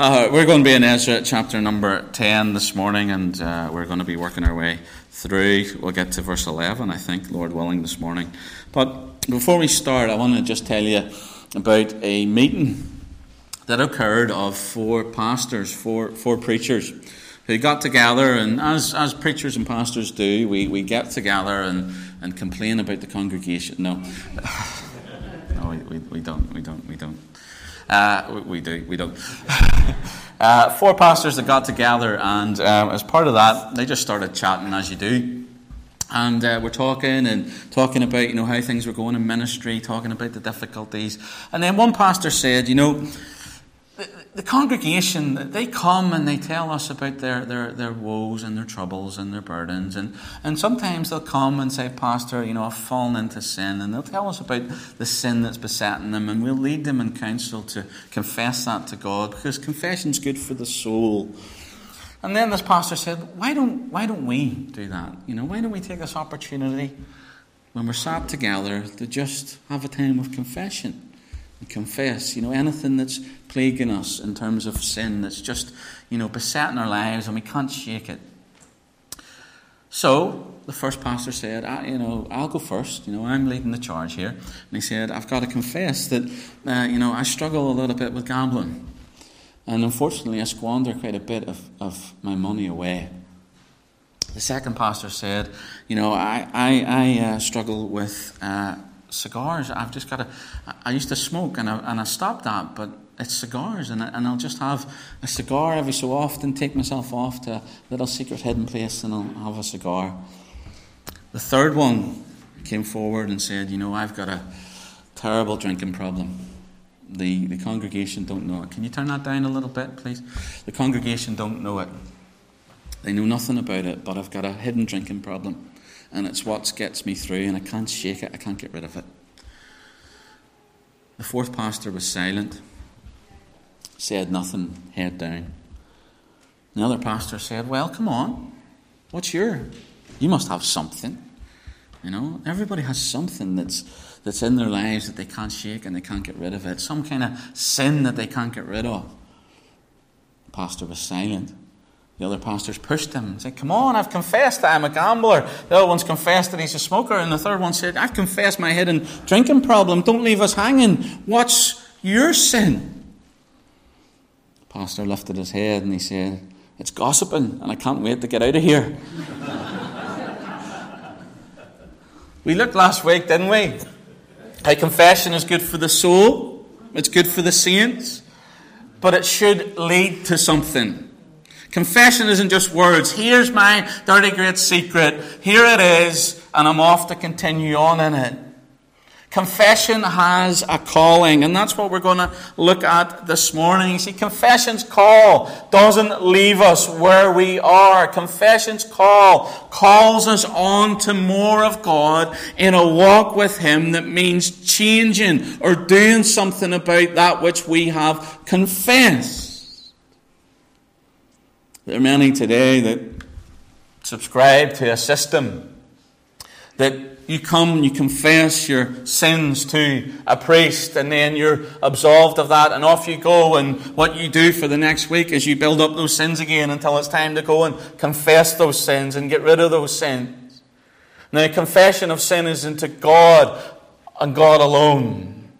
Uh, we're going to be in Ezra chapter number 10 this morning, and uh, we're going to be working our way through. We'll get to verse 11, I think, Lord willing, this morning. But before we start, I want to just tell you about a meeting that occurred of four pastors, four, four preachers, who got together, and as, as preachers and pastors do, we, we get together and, and complain about the congregation. No, no we, we, we don't, we don't, we don't. Uh, we, do, we don't. uh, four pastors that got together, and um, as part of that, they just started chatting as you do. And uh, we're talking and talking about, you know, how things were going in ministry, talking about the difficulties. And then one pastor said, you know, the congregation, they come and they tell us about their, their, their woes and their troubles and their burdens. And, and sometimes they'll come and say, Pastor, you know, I've fallen into sin. And they'll tell us about the sin that's besetting them. And we'll lead them in counsel to confess that to God because confession's good for the soul. And then this pastor said, why don't, why don't we do that? You know, why don't we take this opportunity when we're sat together to just have a time of confession? and confess, you know, anything that's plaguing us in terms of sin that's just, you know, besetting our lives and we can't shake it. So the first pastor said, I, you know, I'll go first. You know, I'm leading the charge here. And he said, I've got to confess that, uh, you know, I struggle a little bit with gambling. And unfortunately, I squander quite a bit of, of my money away. The second pastor said, you know, I, I, I uh, struggle with uh, cigars. I've just got to. I used to smoke and I, and I stopped that, but it's cigars, and, I, and I'll just have a cigar every so often, take myself off to a little secret hidden place, and I'll have a cigar. The third one came forward and said, You know, I've got a terrible drinking problem. The, the congregation don't know it. Can you turn that down a little bit, please? The congregation don't know it. They know nothing about it, but I've got a hidden drinking problem and it's what gets me through, and I can't shake it, I can't get rid of it. The fourth pastor was silent, said nothing, head down. The other pastor said, Well, come on, what's your? You must have something. You know, everybody has something that's that's in their lives that they can't shake and they can't get rid of it. Some kind of sin that they can't get rid of. The pastor was silent. The other pastors pushed him and said, Come on, I've confessed that I'm a gambler. The other one's confessed that he's a smoker. And the third one said, I've confessed my hidden drinking problem. Don't leave us hanging. What's your sin? Pastor lifted his head and he said, It's gossiping, and I can't wait to get out of here. we looked last week, didn't we? How confession is good for the soul, it's good for the saints, but it should lead to something. Confession isn't just words. Here's my dirty great secret. Here it is, and I'm off to continue on in it. Confession has a calling, and that's what we're going to look at this morning. You see, confession's call doesn't leave us where we are. Confession's call calls us on to more of God in a walk with Him that means changing or doing something about that which we have confessed. There are many today that subscribe to a system that you come and you confess your sins to a priest and then you're absolved of that and off you go and what you do for the next week is you build up those sins again until it's time to go and confess those sins and get rid of those sins. Now confession of sin is into God and God alone.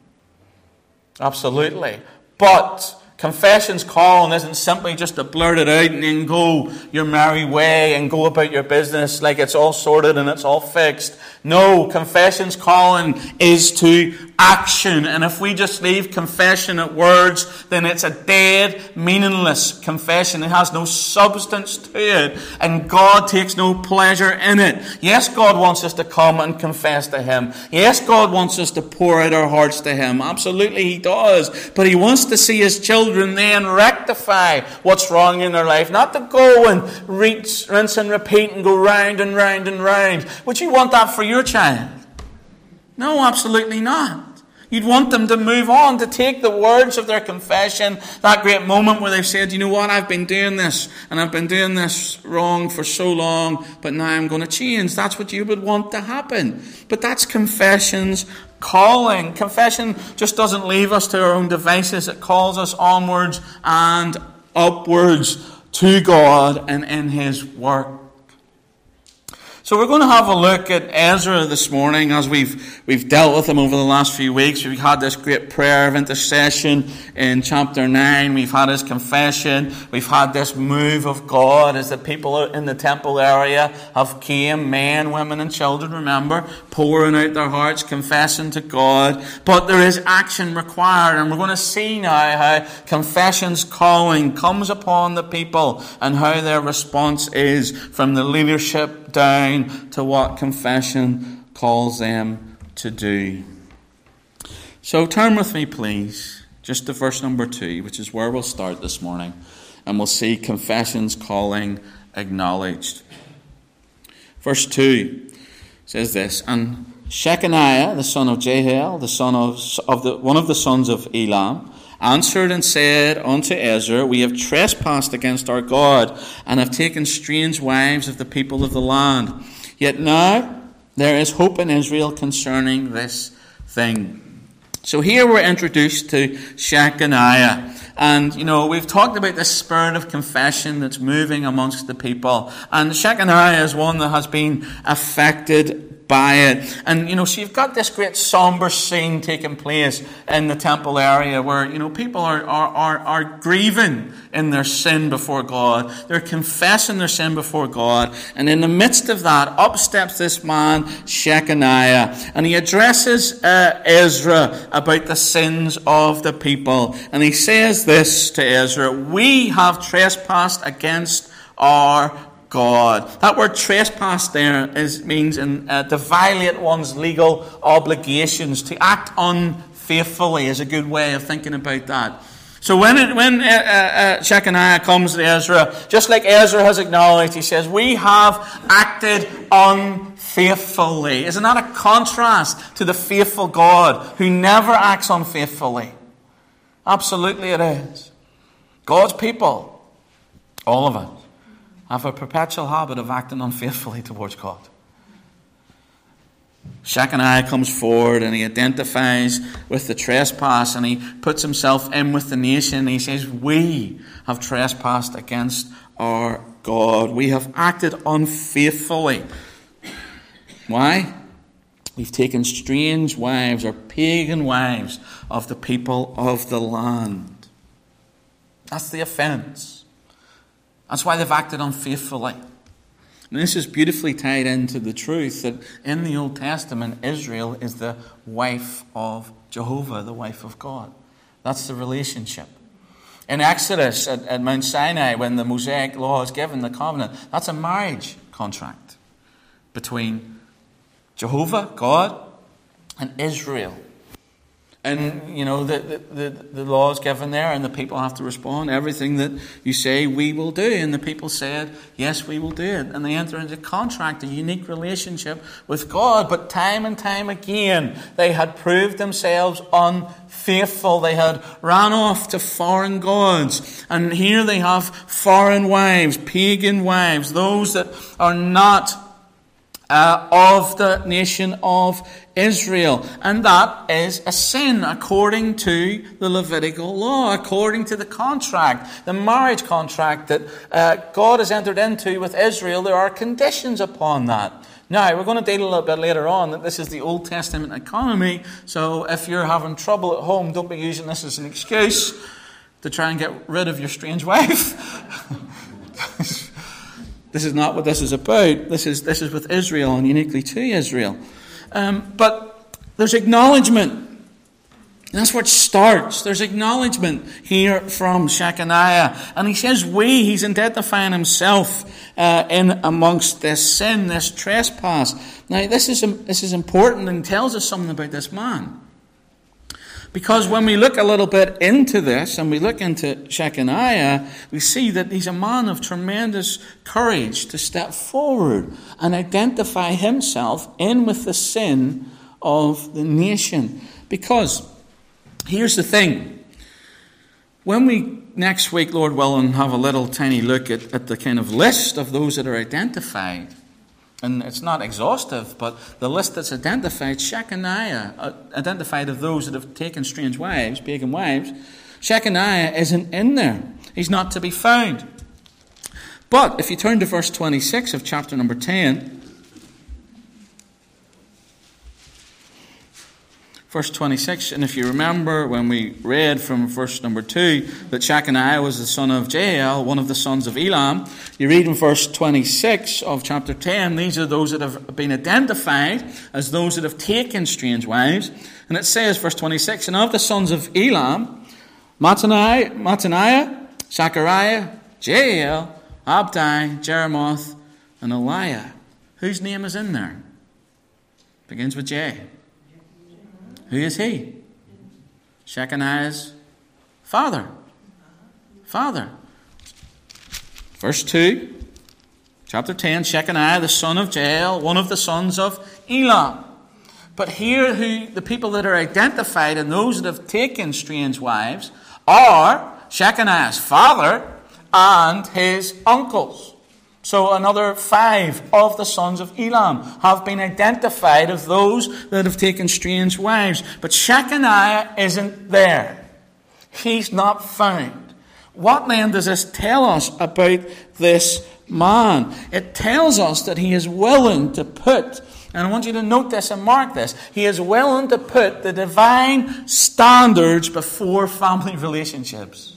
Absolutely. But Confession's calling isn't simply just to blurt it out and then go your merry way and go about your business like it's all sorted and it's all fixed. No, confession's calling is to action. And if we just leave confession at words, then it's a dead, meaningless confession. It has no substance to it. And God takes no pleasure in it. Yes, God wants us to come and confess to Him. Yes, God wants us to pour out our hearts to Him. Absolutely, He does. But He wants to see His children then rectify what's wrong in their life. Not to go and rinse, rinse and repeat and go round and round and round. Would you want that for your child? No, absolutely not. You'd want them to move on, to take the words of their confession, that great moment where they've said, you know what, I've been doing this, and I've been doing this wrong for so long, but now I'm going to change. That's what you would want to happen. But that's confession's calling. Confession just doesn't leave us to our own devices, it calls us onwards and upwards to God and in His work. So we're going to have a look at Ezra this morning as we've, we've dealt with him over the last few weeks. We've had this great prayer of intercession in chapter 9. We've had his confession. We've had this move of God as the people in the temple area have came, men, women and children, remember, pouring out their hearts, confessing to God. But there is action required and we're going to see now how confession's calling comes upon the people and how their response is from the leadership down to what confession calls them to do. So turn with me, please, just to verse number two, which is where we'll start this morning, and we'll see confession's calling acknowledged. Verse 2 says this And Shechaniah, the son of Jehiel, the son of, of the, one of the sons of Elam, answered and said unto Ezra, We have trespassed against our God, and have taken strange wives of the people of the land. Yet now there is hope in Israel concerning this thing. So here we're introduced to Shechaniah. And, you know, we've talked about the spirit of confession that's moving amongst the people. And Shechaniah is one that has been affected by it. And, you know, so you've got this great somber scene taking place in the temple area where, you know, people are, are, are, are grieving in their sin before God. They're confessing their sin before God. And in the midst of that, up steps this man, Shechaniah, and he addresses uh, Ezra about the sins of the people. And he says this to Ezra, We have trespassed against our God. That word trespass there is, means in, uh, to violate one's legal obligations, to act unfaithfully is a good way of thinking about that. So when, it, when uh, uh, uh Shechaniah comes to Ezra, just like Ezra has acknowledged, he says, We have acted unfaithfully. Isn't that a contrast to the faithful God who never acts unfaithfully? Absolutely it is. God's people, all of us, have a perpetual habit of acting unfaithfully towards God. Shechaniah comes forward and he identifies with the trespass and he puts himself in with the nation. He says, We have trespassed against our God. We have acted unfaithfully. Why? We've taken strange wives or pagan wives of the people of the land. That's the offense. That's why they've acted unfaithfully. And this is beautifully tied into the truth that in the Old Testament, Israel is the wife of Jehovah, the wife of God. That's the relationship. In Exodus at, at Mount Sinai, when the Mosaic law is given, the covenant, that's a marriage contract between Jehovah, God, and Israel. And, you know, the, the, the, law is given there, and the people have to respond. Everything that you say, we will do. And the people said, yes, we will do it. And they enter into contract, a unique relationship with God. But time and time again, they had proved themselves unfaithful. They had ran off to foreign gods. And here they have foreign wives, pagan wives, those that are not uh, of the nation of Israel. And that is a sin according to the Levitical law, according to the contract, the marriage contract that uh, God has entered into with Israel. There are conditions upon that. Now, we're going to deal a little bit later on that this is the Old Testament economy, so if you're having trouble at home, don't be using this as an excuse to try and get rid of your strange wife. This is not what this is about. This is, this is with Israel and uniquely to Israel. Um, but there's acknowledgement. That's where it starts. There's acknowledgement here from Shechaniah. And he says, We, he's identifying himself uh, in amongst this sin, this trespass. Now, this is, this is important and tells us something about this man. Because when we look a little bit into this and we look into Shechaniah, we see that he's a man of tremendous courage to step forward and identify himself in with the sin of the nation. Because here's the thing when we next week, Lord willing, have a little tiny look at, at the kind of list of those that are identified, and it's not exhaustive, but the list that's identified, Shechaniah, uh, identified of those that have taken strange wives, pagan wives, Shechaniah isn't in there. He's not to be found. But if you turn to verse 26 of chapter number 10, verse 26. And if you remember when we read from verse number 2 that Shechaniah was the son of Jael, one of the sons of Elam, you read in verse 26 of chapter 10, these are those that have been identified as those that have taken strange wives. And it says, verse 26, And of the sons of Elam, Mataniah, Mattaniah Zechariah, Jael, Abdi, Jeremoth, and Eliah. Whose name is in there? Begins with J. Who is he? Shechaniah's father. Father. Verse 2, chapter 10 Shechaniah, the son of Jael, one of the sons of Elam. But here, who the people that are identified and those that have taken strange wives are Shechaniah's father and his uncles. So another five of the sons of Elam have been identified as those that have taken strange wives. But Shechaniah isn't there. He's not found. What then does this tell us about this man? It tells us that he is willing to put, and I want you to note this and mark this, he is willing to put the divine standards before family relationships.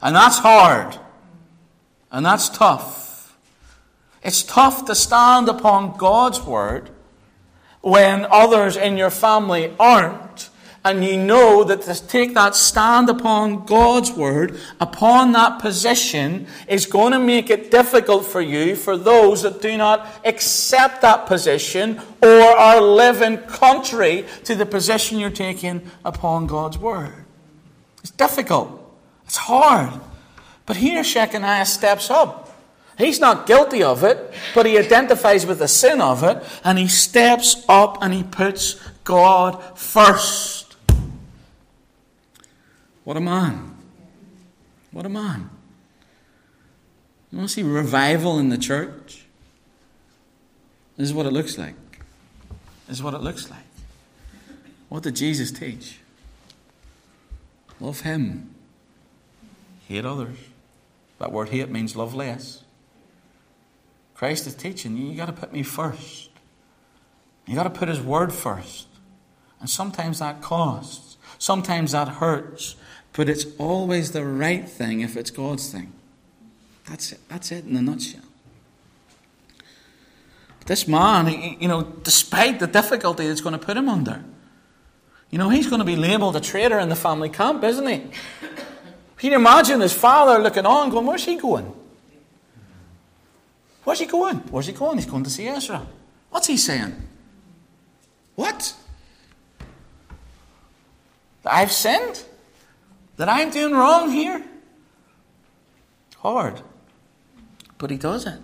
And that's hard. And that's tough. It's tough to stand upon God's word when others in your family aren't. And you know that to take that stand upon God's word, upon that position, is going to make it difficult for you for those that do not accept that position or are living contrary to the position you're taking upon God's word. It's difficult. It's hard. But here Shechaniah steps up. He's not guilty of it, but he identifies with the sin of it, and he steps up and he puts God first. What a man. What a man. You want to see revival in the church? This is what it looks like. This is what it looks like. What did Jesus teach? Love Him, hate others. That word hate means love less. Christ is teaching you, you got to put me first. You got to put His word first. And sometimes that costs, sometimes that hurts, but it's always the right thing if it's God's thing. That's it. That's it in a nutshell. But this man, you know, despite the difficulty it's going to put him under, you know, he's going to be labelled a traitor in the family camp, isn't he? Can you imagine his father looking on, going, Where's he going? Where's he going? Where's he going? He's going to see Ezra. What's he saying? What? That I've sinned? That I'm doing wrong here? Hard. But he does it.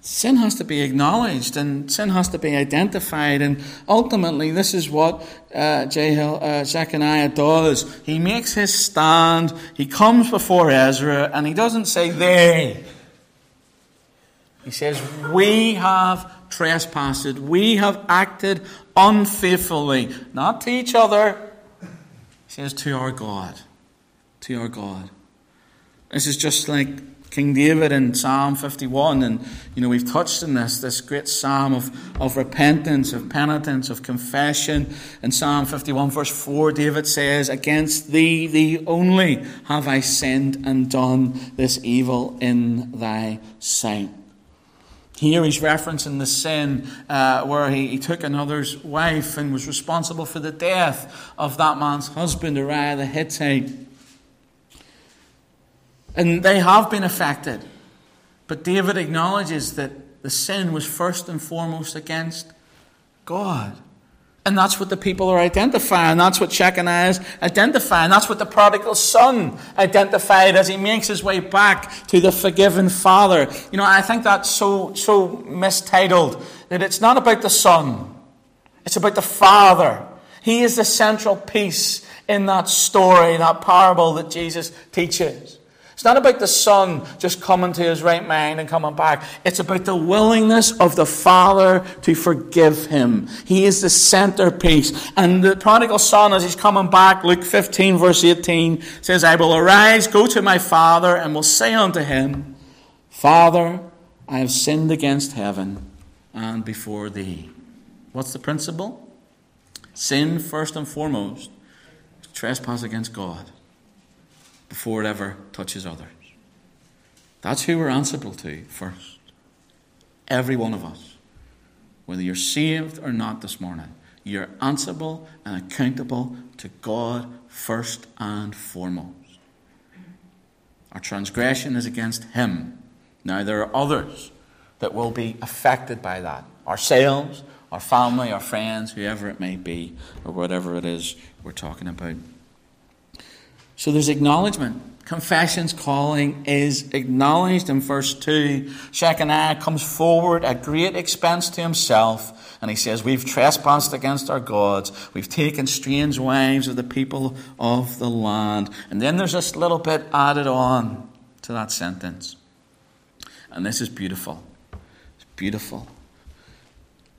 Sin has to be acknowledged and sin has to be identified. And ultimately, this is what uh, Jehiel, uh, Zechariah does. He makes his stand, he comes before Ezra, and he doesn't say, They. He says, We have trespassed, we have acted unfaithfully, not to each other. He says, To our God. To our God. This is just like King David in Psalm 51, and you know, we've touched on this, this great psalm of, of repentance, of penitence, of confession. In Psalm 51, verse 4, David says, Against thee, thee only, have I sinned and done this evil in thy sight. Here he's referencing the sin uh, where he, he, took another's wife and was responsible for the death of that man's husband, Uriah the Hittite. And they have been affected. But David acknowledges that the sin was first and foremost against God. And that's what the people are identifying. That's what Shechaniah is identifying. That's what the prodigal son identified as he makes his way back to the forgiven father. You know, I think that's so, so mistitled that it's not about the son, it's about the father. He is the central piece in that story, that parable that Jesus teaches. It's not about the son just coming to his right mind and coming back. It's about the willingness of the father to forgive him. He is the centerpiece. And the prodigal son, as he's coming back, Luke 15, verse 18, says, I will arise, go to my father, and will say unto him, Father, I have sinned against heaven and before thee. What's the principle? Sin, first and foremost, trespass against God before it ever touches others. That's who we're answerable to first. Every one of us. Whether you're saved or not this morning, you're answerable and accountable to God first and foremost. Our transgression is against Him. Now, there are others that will be affected by that ourselves, our family, our friends, whoever it may be, or whatever it is we're talking about. So there's acknowledgement. Confession's calling is acknowledged in verse 2. Shechaniah comes forward at great expense to himself, and he says, We've trespassed against our gods. We've taken strange wives of the people of the land. And then there's this little bit added on to that sentence. And this is beautiful. It's beautiful.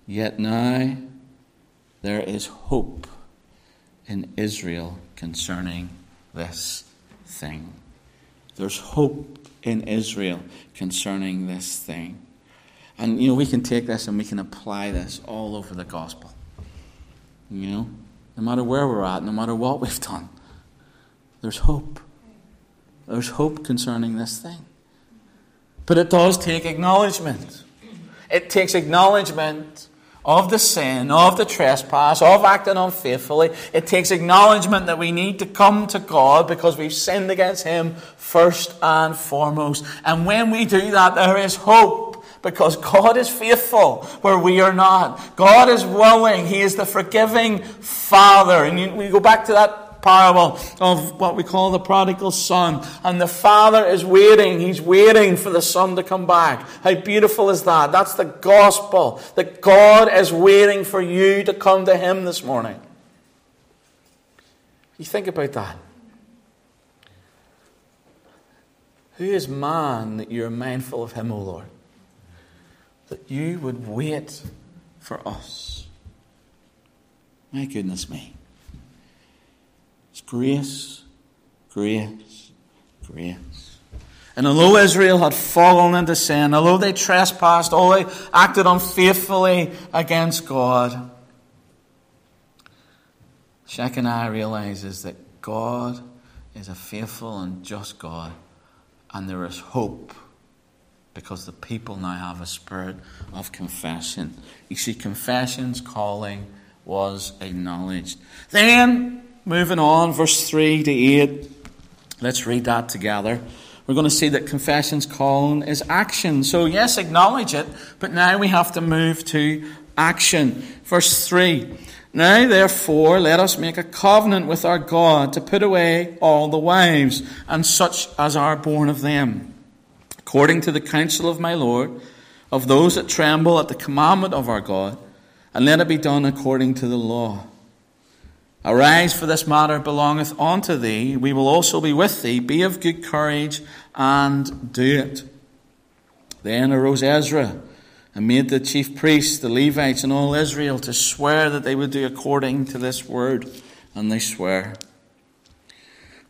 Yet now there is hope in Israel concerning this thing. There's hope in Israel concerning this thing. And, you know, we can take this and we can apply this all over the gospel. You know, no matter where we're at, no matter what we've done, there's hope. There's hope concerning this thing. But it does take acknowledgement. It takes acknowledgement of the sin, of the trespass, of acting unfaithfully. It takes acknowledgement that we need to come to God because we've sinned against Him first and foremost. And when we do that, there is hope because God is faithful where we are not. God is willing. He is the forgiving Father. And we go back to that parable of what we call the prodigal son. And the father is waiting. He's waiting for the son to come back. How beautiful is that? That's the gospel. That God is waiting for you to come to him this morning. You think about that. Who is man that you're mindful of him, O Lord? That you would wait for us. My goodness me. Grace, grace, grace. And although Israel had fallen into sin, although they trespassed, although they acted unfaithfully against God, Shechaniah realizes that God is a faithful and just God, and there is hope because the people now have a spirit of confession. You see, confession's calling was acknowledged. Then Moving on, verse 3 to 8. Let's read that together. We're going to see that confession's calling is action. So, yes, acknowledge it, but now we have to move to action. Verse 3 Now, therefore, let us make a covenant with our God to put away all the wives and such as are born of them, according to the counsel of my Lord, of those that tremble at the commandment of our God, and let it be done according to the law. Arise, for this matter belongeth unto thee. We will also be with thee. Be of good courage and do it. Then arose Ezra and made the chief priests, the Levites, and all Israel to swear that they would do according to this word. And they swear.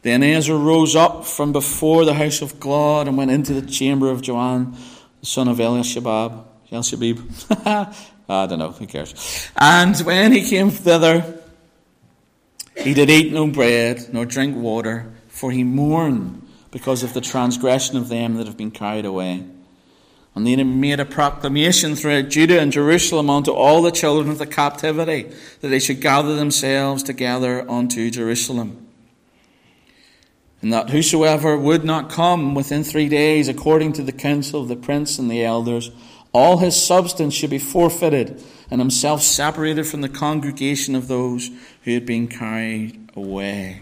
Then Ezra rose up from before the house of God and went into the chamber of Johanan, the son of Eliashib. Eliashib. I don't know, who cares? And when he came thither, he did eat no bread, nor drink water, for he mourned because of the transgression of them that have been carried away. And then he made a proclamation throughout Judah and Jerusalem unto all the children of the captivity, that they should gather themselves together unto Jerusalem. And that whosoever would not come within three days, according to the counsel of the prince and the elders, all his substance should be forfeited, and himself separated from the congregation of those who had been carried away.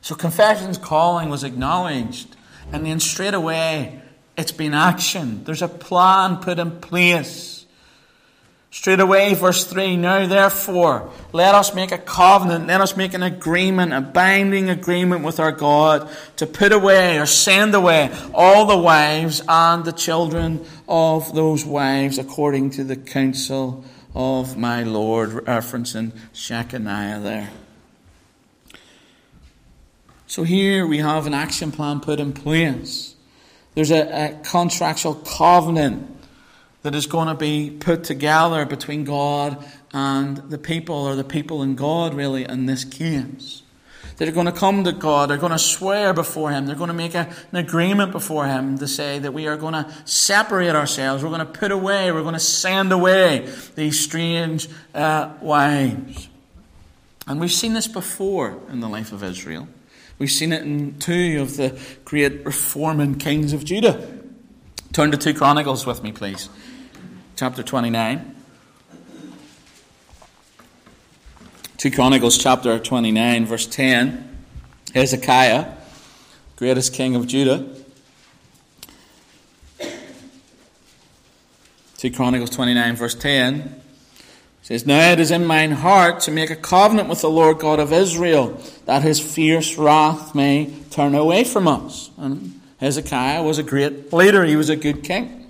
So confession's calling was acknowledged, and then straight away it's been action. There's a plan put in place. Straight away, verse 3 Now therefore, let us make a covenant, let us make an agreement, a binding agreement with our God to put away or send away all the wives and the children of those wives according to the counsel of my Lord. Referencing Shechaniah there. So here we have an action plan put in place. There's a, a contractual covenant that is going to be put together between God and the people, or the people and God, really, in this case. They're going to come to God, they're going to swear before Him, they're going to make a, an agreement before Him to say that we are going to separate ourselves, we're going to put away, we're going to send away these strange uh, wives. And we've seen this before in the life of Israel. We've seen it in two of the great reforming kings of Judah. Turn to 2 Chronicles with me, please chapter 29. 2 Chronicles chapter 29, verse 10. Hezekiah, greatest king of Judah. 2 Chronicles 29, verse 10 says, Now it is in mine heart to make a covenant with the Lord God of Israel, that his fierce wrath may turn away from us. And Hezekiah was a great leader, he was a good king.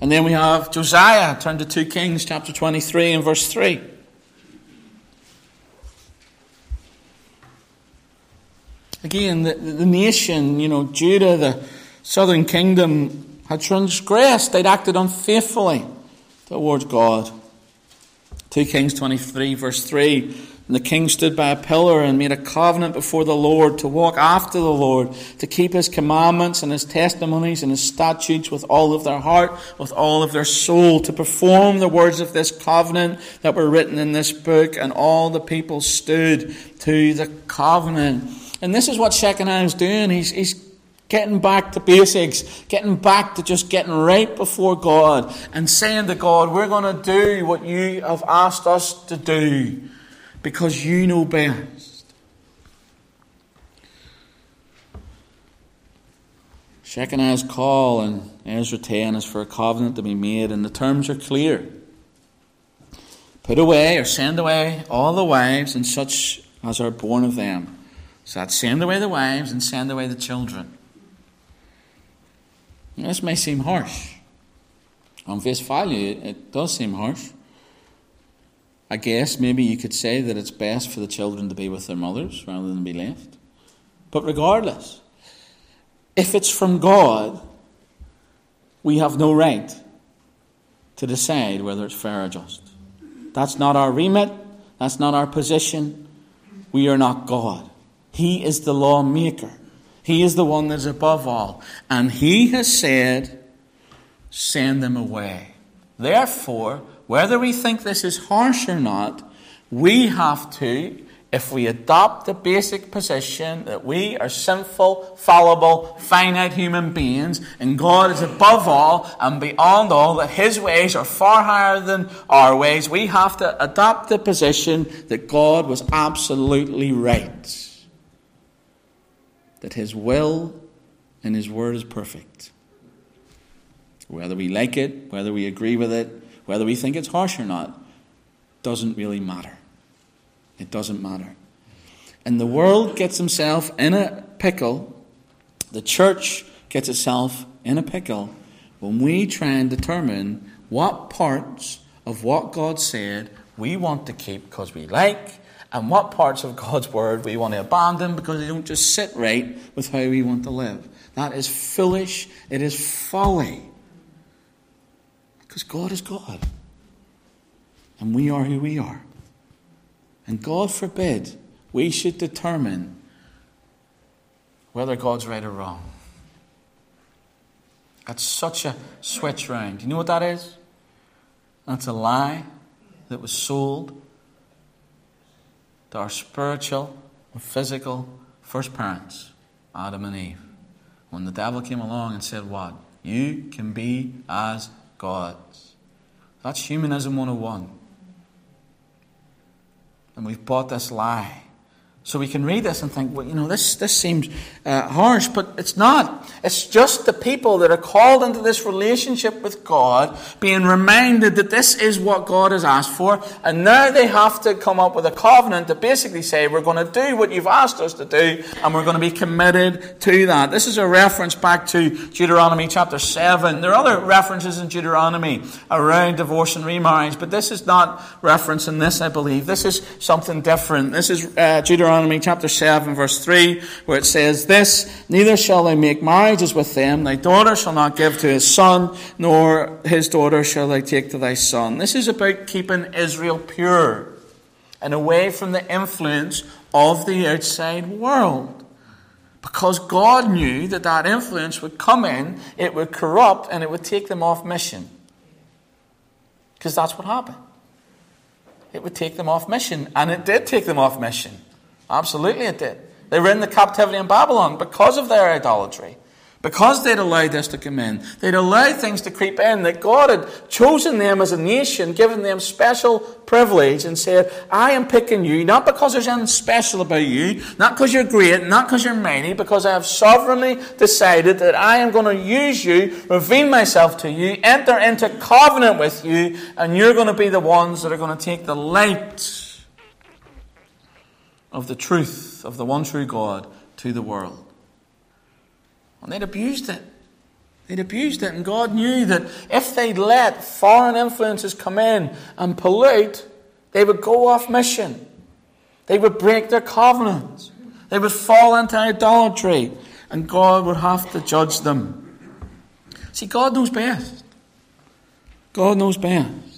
And then we have Josiah. Turn to 2 Kings chapter 23 and verse 3. Again, the, the nation, you know, Judah, the southern kingdom, had transgressed. They'd acted unfaithfully towards God. 2 Kings 23, verse 3. And the king stood by a pillar and made a covenant before the Lord to walk after the Lord, to keep his commandments and his testimonies and his statutes with all of their heart, with all of their soul, to perform the words of this covenant that were written in this book. And all the people stood to the covenant. And this is what Shechaniah is doing. He's, he's getting back to basics, getting back to just getting right before God and saying to God, we're going to do what you have asked us to do because you know best. Shechaniah's call in Ezra 10 is for a covenant to be made, and the terms are clear. Put away or send away all the wives and such as are born of them. So that send away the wives and send away the children. Now, this may seem harsh. On face value, it does seem harsh. I guess maybe you could say that it's best for the children to be with their mothers rather than be left. But regardless, if it's from God, we have no right to decide whether it's fair or just. That's not our remit, that's not our position. We are not God. He is the lawmaker. He is the one that's above all. And He has said, send them away. Therefore, whether we think this is harsh or not, we have to, if we adopt the basic position that we are sinful, fallible, finite human beings, and God is above all and beyond all, that His ways are far higher than our ways, we have to adopt the position that God was absolutely right. That His will and His word is perfect. Whether we like it, whether we agree with it, whether we think it's harsh or not doesn't really matter. It doesn't matter. And the world gets himself in a pickle, the church gets itself in a pickle when we try and determine what parts of what God said we want to keep because we like, and what parts of God's word we want to abandon because they don't just sit right with how we want to live. That is foolish. It is folly. Because God is God. And we are who we are. And God forbid we should determine whether God's right or wrong. That's such a switch round. You know what that is? That's a lie that was sold to our spiritual and physical first parents, Adam and Eve. When the devil came along and said, What? You can be as gods. That's humanism 101. And we've bought this lie So we can read this and think, well, you know, this, this seems uh, harsh, but it's not. It's just the people that are called into this relationship with God being reminded that this is what God has asked for, and now they have to come up with a covenant to basically say, we're going to do what you've asked us to do, and we're going to be committed to that. This is a reference back to Deuteronomy chapter 7. There are other references in Deuteronomy around divorce and remarriage, but this is not reference in this, I believe. This is something different. This is uh, Deuteronomy Deuteronomy chapter 7 verse 3 where it says this, Neither shall they make marriages with them, thy daughter shall not give to his son, nor his daughter shall they take to thy son. This is about keeping Israel pure and away from the influence of the outside world. Because God knew that that influence would come in, it would corrupt, and it would take them off mission. Because that's what happened. It would take them off mission. And it did take them off mission. Absolutely it did. They were in the captivity in Babylon because of their idolatry. Because they'd allowed this to come in, they'd allowed things to creep in, that God had chosen them as a nation, given them special privilege, and said, I am picking you, not because there's anything special about you, not because you're great, not because you're mighty, because I have sovereignly decided that I am going to use you, reveal myself to you, enter into covenant with you, and you're going to be the ones that are going to take the light of the truth of the one true God to the world. And they'd abused it. They'd abused it, and God knew that if they'd let foreign influences come in and pollute, they would go off mission. They would break their covenants. They would fall into idolatry, and God would have to judge them. See, God knows best. God knows best.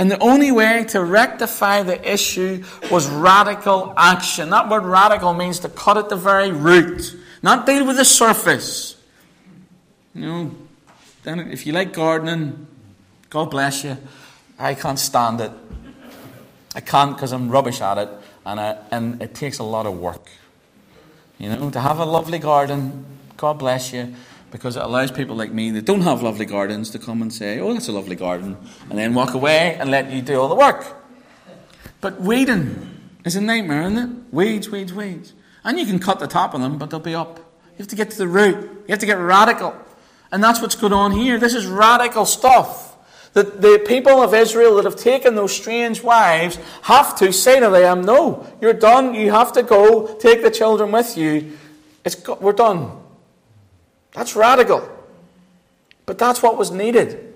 And the only way to rectify the issue was radical action. That word radical means to cut at the very root, not deal with the surface. You know, then if you like gardening, God bless you. I can't stand it. I can't because I'm rubbish at it, and, I, and it takes a lot of work. You know, to have a lovely garden, God bless you because it allows people like me that don't have lovely gardens to come and say, Oh, that's a lovely garden, and then walk away and let you do all the work. But weeding is a nightmare, isn't it? Weeds, weeds, weeds. And you can cut the top of them, but they'll be up. You have to get to the root, you have to get radical. And that's what's going on here. This is radical stuff. That the people of Israel that have taken those strange wives have to say to them, No, you're done. You have to go. Take the children with you. It's, we're done. That's radical. But that's what was needed.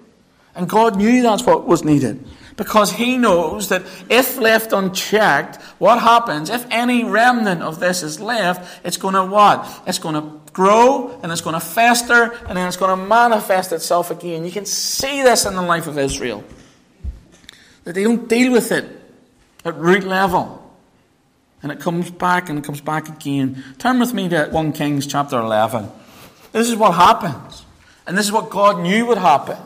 And God knew that's what was needed. Because He knows that if left unchecked, what happens? If any remnant of this is left, it's going to what? It's going to grow and it's going to fester and then it's going to manifest itself again. You can see this in the life of Israel. That they don't deal with it at root level. And it comes back and it comes back again. Turn with me to 1 Kings chapter 11. This is what happens. And this is what God knew would happen.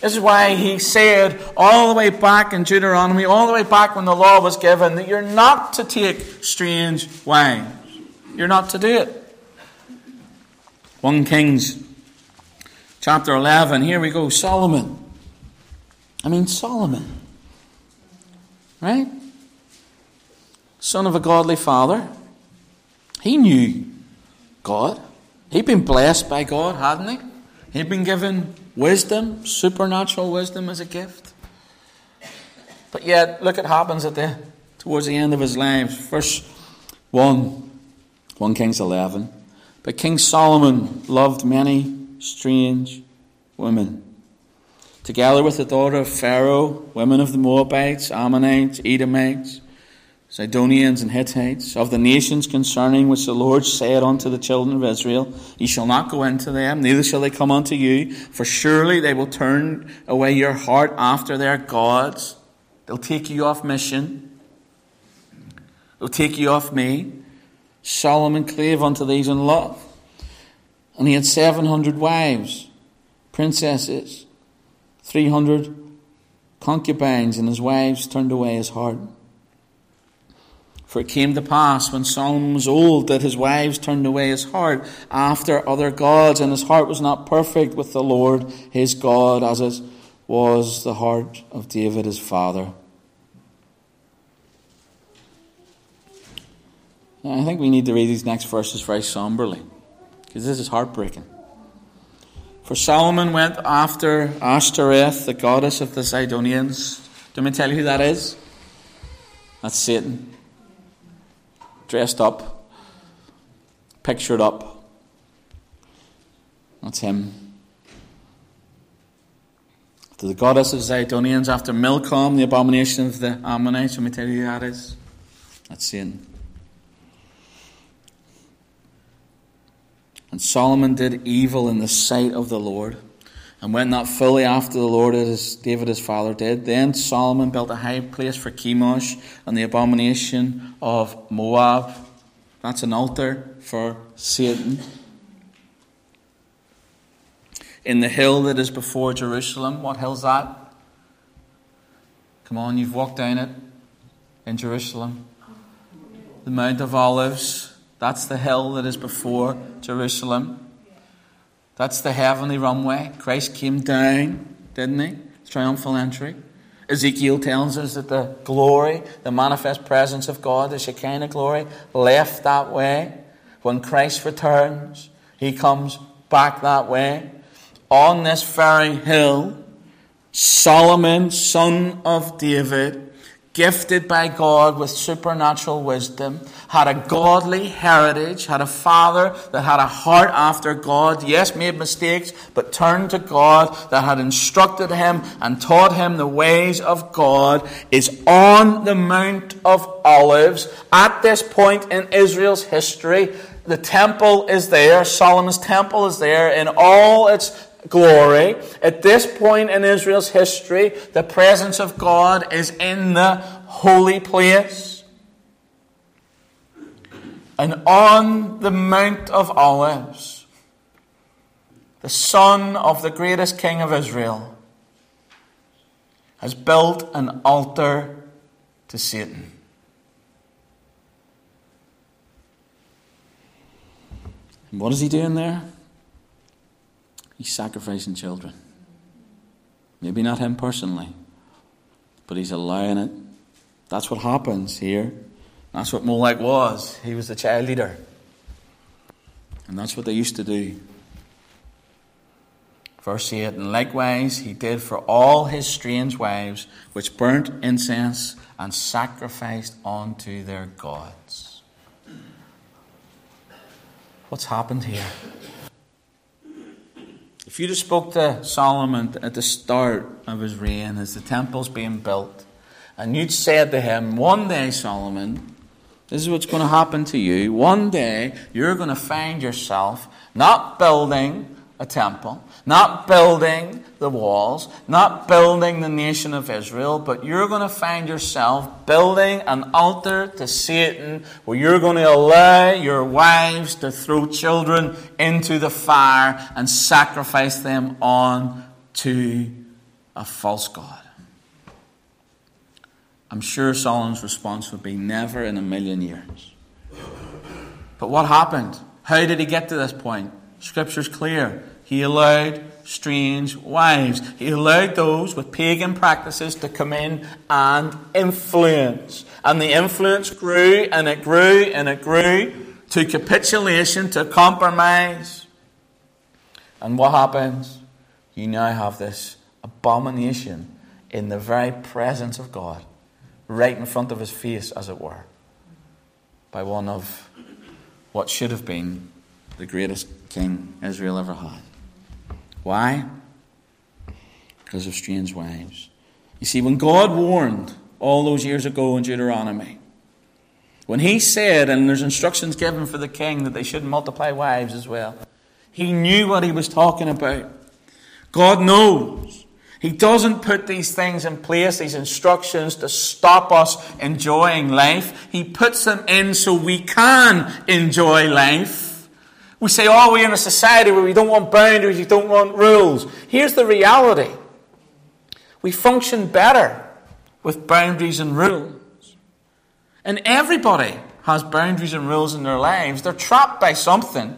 This is why he said all the way back in Deuteronomy, all the way back when the law was given, that you're not to take strange wives. You're not to do it. 1 Kings chapter 11, here we go. Solomon. I mean, Solomon. Right? Son of a godly father. He knew God. He'd been blessed by God, hadn't he? He'd been given wisdom, supernatural wisdom as a gift. But yet, look what happens at the towards the end of his life. Verse 1, 1 Kings 11. But King Solomon loved many strange women. Together with the daughter of Pharaoh, women of the Moabites, Ammonites, Edomites, Sidonians and Hittites, of the nations concerning which the Lord said unto the children of Israel, Ye shall not go into them, neither shall they come unto you, for surely they will turn away your heart after their gods. They'll take you off mission. They'll take you off me. Solomon clave unto these in love. And he had seven hundred wives, princesses, three hundred concubines, and his wives turned away his heart. For it came to pass when Solomon was old that his wives turned away his heart after other gods, and his heart was not perfect with the Lord his God, as it was the heart of David his father. I think we need to read these next verses very somberly, because this is heartbreaking. For Solomon went after Ashtoreth, the goddess of the Zidonians. Do me tell you who that is? That's Satan. Dressed up, pictured up. That's him. To the goddess of Zidonians, after Milcom, the abomination of the Ammonites. Let me tell you that is. That's Satan. And Solomon did evil in the sight of the Lord, and went not fully after the Lord as David his father did. Then Solomon built a high place for Chemosh and the abomination of Moab. That's an altar for Satan. In the hill that is before Jerusalem. What hill's that? Come on, you've walked down it in Jerusalem. The Mount of Olives. That's the hill that is before Jerusalem. That's the heavenly runway. Christ came down, didn't he? Triumphal entry. Ezekiel tells us that the glory, the manifest presence of God, the Shekinah glory, left that way. When Christ returns, he comes back that way. On this very hill, Solomon, son of David, gifted by God with supernatural wisdom, had a godly heritage, had a father that had a heart after God, yes, made mistakes, but turned to God, that had instructed him and taught him the ways of God, is on the Mount of Olives at this point in Israel's history. The temple is there, Solomon's temple is there in all its glory. At this point in Israel's history, the presence of God is in the holy place. And on the Mount of Olives, the son of the greatest king of Israel has built an altar to Satan. What is he doing there? He's sacrificing children. Maybe not him personally, but he's allowing it. That's what happens here. That's what Molech was. He was the child leader. And that's what they used to do. Verse 8 And likewise he did for all his strange wives, which burnt incense and sacrificed unto their gods. What's happened here? If you'd have spoke to Solomon at the start of his reign as the temple's being built, and you'd said to him, One day, Solomon, this is what's going to happen to you. One day, you're going to find yourself not building a temple, not building the walls, not building the nation of Israel, but you're going to find yourself building an altar to Satan where you're going to allow your wives to throw children into the fire and sacrifice them on to a false God. I'm sure Solomon's response would be never in a million years. But what happened? How did he get to this point? Scripture's clear. He allowed strange wives. He allowed those with pagan practices to come in and influence. And the influence grew and it grew and it grew to capitulation, to compromise. And what happens? You now have this abomination in the very presence of God, right in front of his face, as it were, by one of what should have been the greatest king Israel ever had. Why? Because of strange wives. You see, when God warned all those years ago in Deuteronomy, when he said, and there's instructions given for the king that they shouldn't multiply wives as well, he knew what he was talking about. God knows. He doesn't put these things in place, these instructions, to stop us enjoying life. He puts them in so we can enjoy life. We say, oh, we're in a society where we don't want boundaries, we don't want rules. Here's the reality we function better with boundaries and rules. And everybody has boundaries and rules in their lives. They're trapped by something.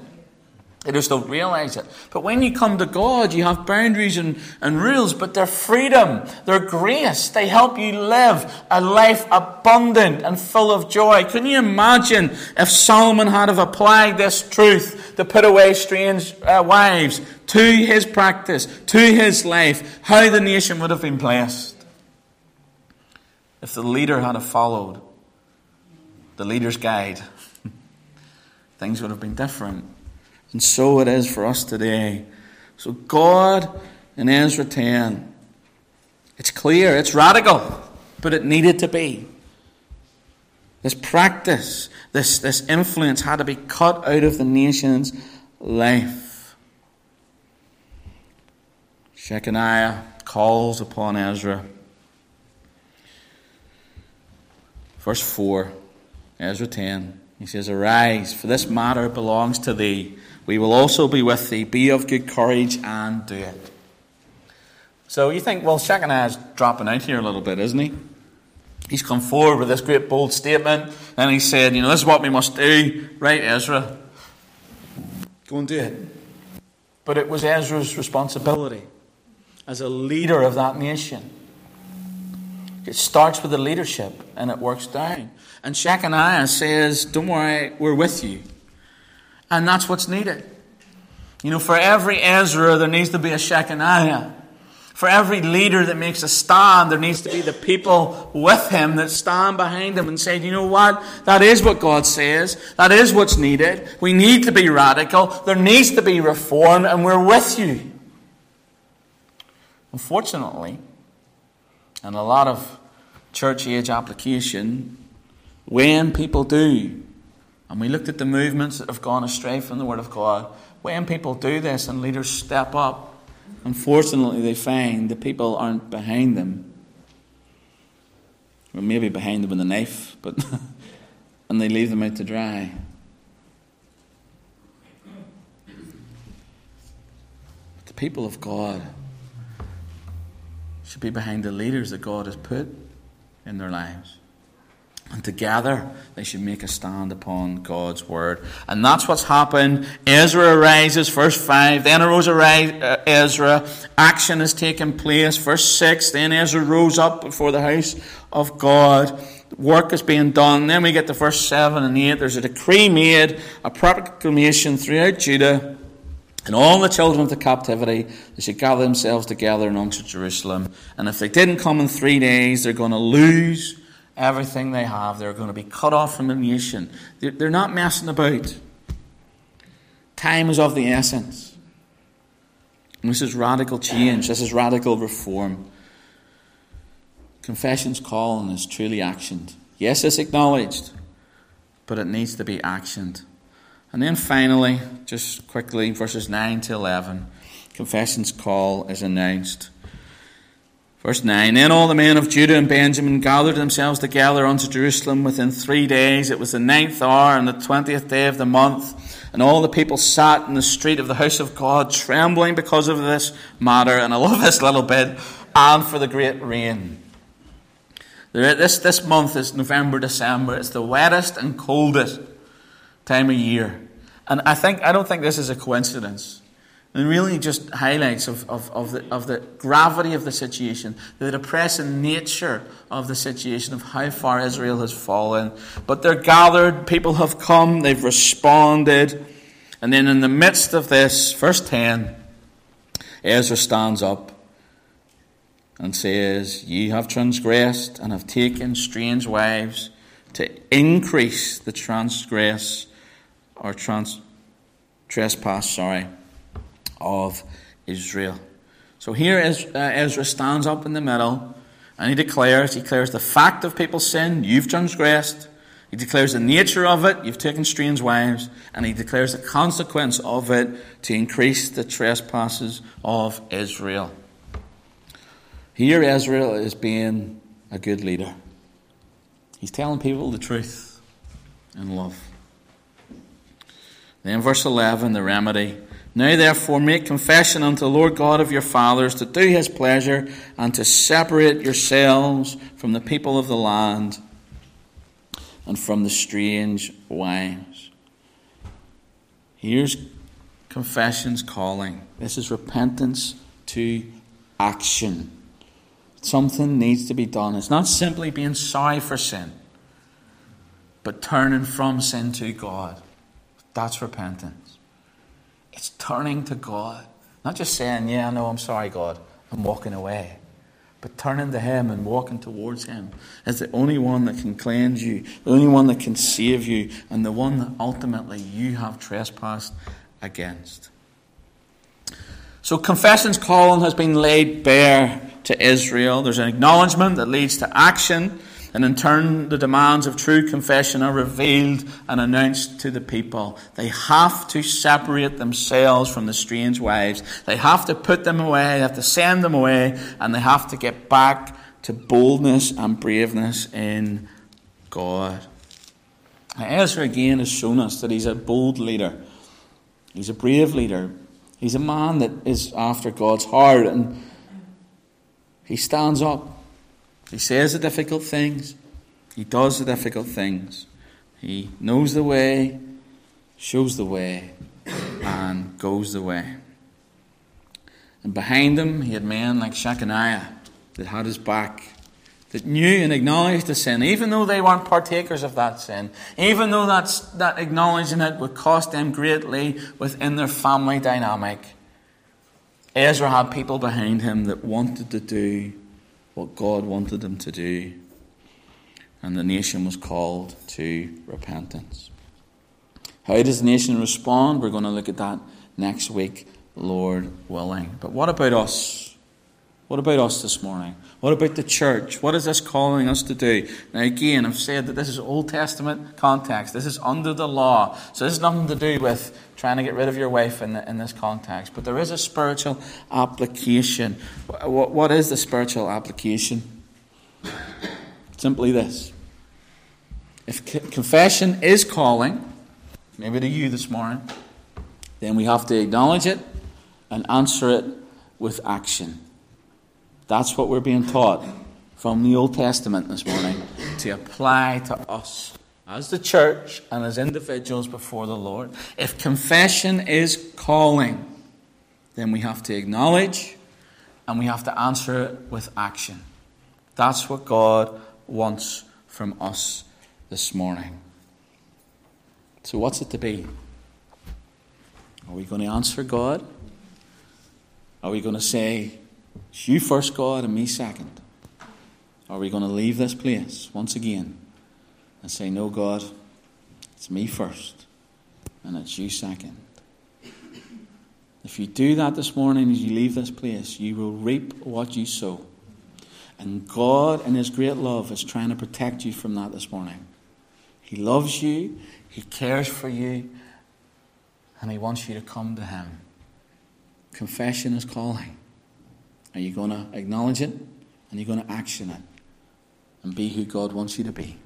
They just don't realize it. But when you come to God, you have boundaries and, and rules, but they're freedom, they're grace. They help you live a life abundant and full of joy. Can you imagine if Solomon had have applied this truth to put away strange uh, wives to his practice, to his life, how the nation would have been blessed? If the leader had have followed the leader's guide, things would have been different. And so it is for us today. So God in Ezra 10, it's clear, it's radical, but it needed to be. This practice, this, this influence had to be cut out of the nation's life. Shechaniah calls upon Ezra. Verse 4, Ezra 10. He says, Arise, for this matter belongs to thee. We will also be with thee. Be of good courage and do it. So you think, well, Shechaniah's dropping out here a little bit, isn't he? He's come forward with this great bold statement, and he said, you know, this is what we must do. Right, Ezra? Go and do it. But it was Ezra's responsibility as a leader of that nation. It starts with the leadership and it works down. And Shechaniah says, Don't worry, we're with you. And that's what's needed. You know, for every Ezra, there needs to be a Shechaniah. For every leader that makes a stand, there needs to be the people with him that stand behind him and say, you know what? That is what God says. That is what's needed. We need to be radical. There needs to be reform, and we're with you. Unfortunately, and a lot of church age application, when people do and we looked at the movements that have gone astray from the Word of God. When people do this and leaders step up, unfortunately, they find the people aren't behind them. Or maybe behind them with a knife, but and they leave them out to dry. But the people of God should be behind the leaders that God has put in their lives. And together they should make a stand upon God's word. And that's what's happened. Ezra arises, verse 5. Then arose uh, Ezra. Action has taken place. Verse 6. Then Ezra rose up before the house of God. Work is being done. Then we get to verse 7 and 8. There's a decree made, a proclamation throughout Judah. And all the children of the captivity, they should gather themselves together and unto Jerusalem. And if they didn't come in three days, they're going to lose everything they have. They're going to be cut off from the nation. They're not messing about. Time is of the essence. And this is radical change. This is radical reform. Confession's call is truly actioned. Yes, it's acknowledged, but it needs to be actioned. And then finally, just quickly, verses 9 to 11, confession's call is announced. Verse 9 Then all the men of Judah and Benjamin gathered themselves together unto Jerusalem within three days. It was the ninth hour and the twentieth day of the month. And all the people sat in the street of the house of God, trembling because of this matter. And I love this little bit. And for the great rain. This, this month is November, December. It's the wettest and coldest time of year. And I think I don't think this is a coincidence and really just highlights of, of, of, the, of the gravity of the situation, the depressing nature of the situation, of how far Israel has fallen. But they're gathered, people have come, they've responded. And then in the midst of this, verse 10, Ezra stands up and says, Ye have transgressed and have taken strange wives to increase the transgress or trans, trespass, sorry of Israel. So here uh, Ezra stands up in the middle and he declares, he declares the fact of people's sin, you've transgressed. He declares the nature of it, you've taken strange wives, and he declares the consequence of it to increase the trespasses of Israel. Here Israel is being a good leader. He's telling people the truth in love. Then verse 11, the remedy. Now therefore make confession unto the Lord God of your fathers to do his pleasure and to separate yourselves from the people of the land and from the strange wives. Here's confession's calling. This is repentance to action. Something needs to be done. It's not simply being sorry for sin, but turning from sin to God. That's repentance. It's turning to God. Not just saying, Yeah, know I'm sorry, God, I'm walking away. But turning to Him and walking towards Him is the only one that can cleanse you, the only one that can save you, and the one that ultimately you have trespassed against. So, confession's calling has been laid bare to Israel. There's an acknowledgement that leads to action, and in turn, the demands of true confession are revealed and announced to the people. They have to separate themselves from the strange wives. They have to put them away, they have to send them away, and they have to get back to boldness and braveness in God. Now, Ezra again has shown us that he's a bold leader, he's a brave leader, he's a man that is after God's heart, and he stands up. He says the difficult things. He does the difficult things. He knows the way, shows the way, and goes the way. And behind him, he had men like Shechaniah that had his back, that knew and acknowledged the sin, even though they weren't partakers of that sin, even though that's, that acknowledging it would cost them greatly within their family dynamic. Ezra had people behind him that wanted to do what God wanted them to do, and the nation was called to repentance. How does the nation respond? We're going to look at that next week, Lord willing. But what about us? What about us this morning? What about the church? What is this calling us to do? Now, again, I've said that this is Old Testament context. This is under the law. So, this has nothing to do with trying to get rid of your wife in, the, in this context. But there is a spiritual application. What, what is the spiritual application? Simply this. If confession is calling, maybe to you this morning, then we have to acknowledge it and answer it with action. That's what we're being taught from the Old Testament this morning to apply to us as the church and as individuals before the Lord. If confession is calling, then we have to acknowledge and we have to answer it with action. That's what God wants from us this morning. So, what's it to be? Are we going to answer God? Are we going to say, you first, God, and me second. Are we going to leave this place once again and say, No, God, it's me first, and it's you second? If you do that this morning as you leave this place, you will reap what you sow. And God, in His great love, is trying to protect you from that this morning. He loves you, He cares for you, and He wants you to come to Him. Confession is calling. Are you going to acknowledge it? And you're going to action it and be who God wants you to be?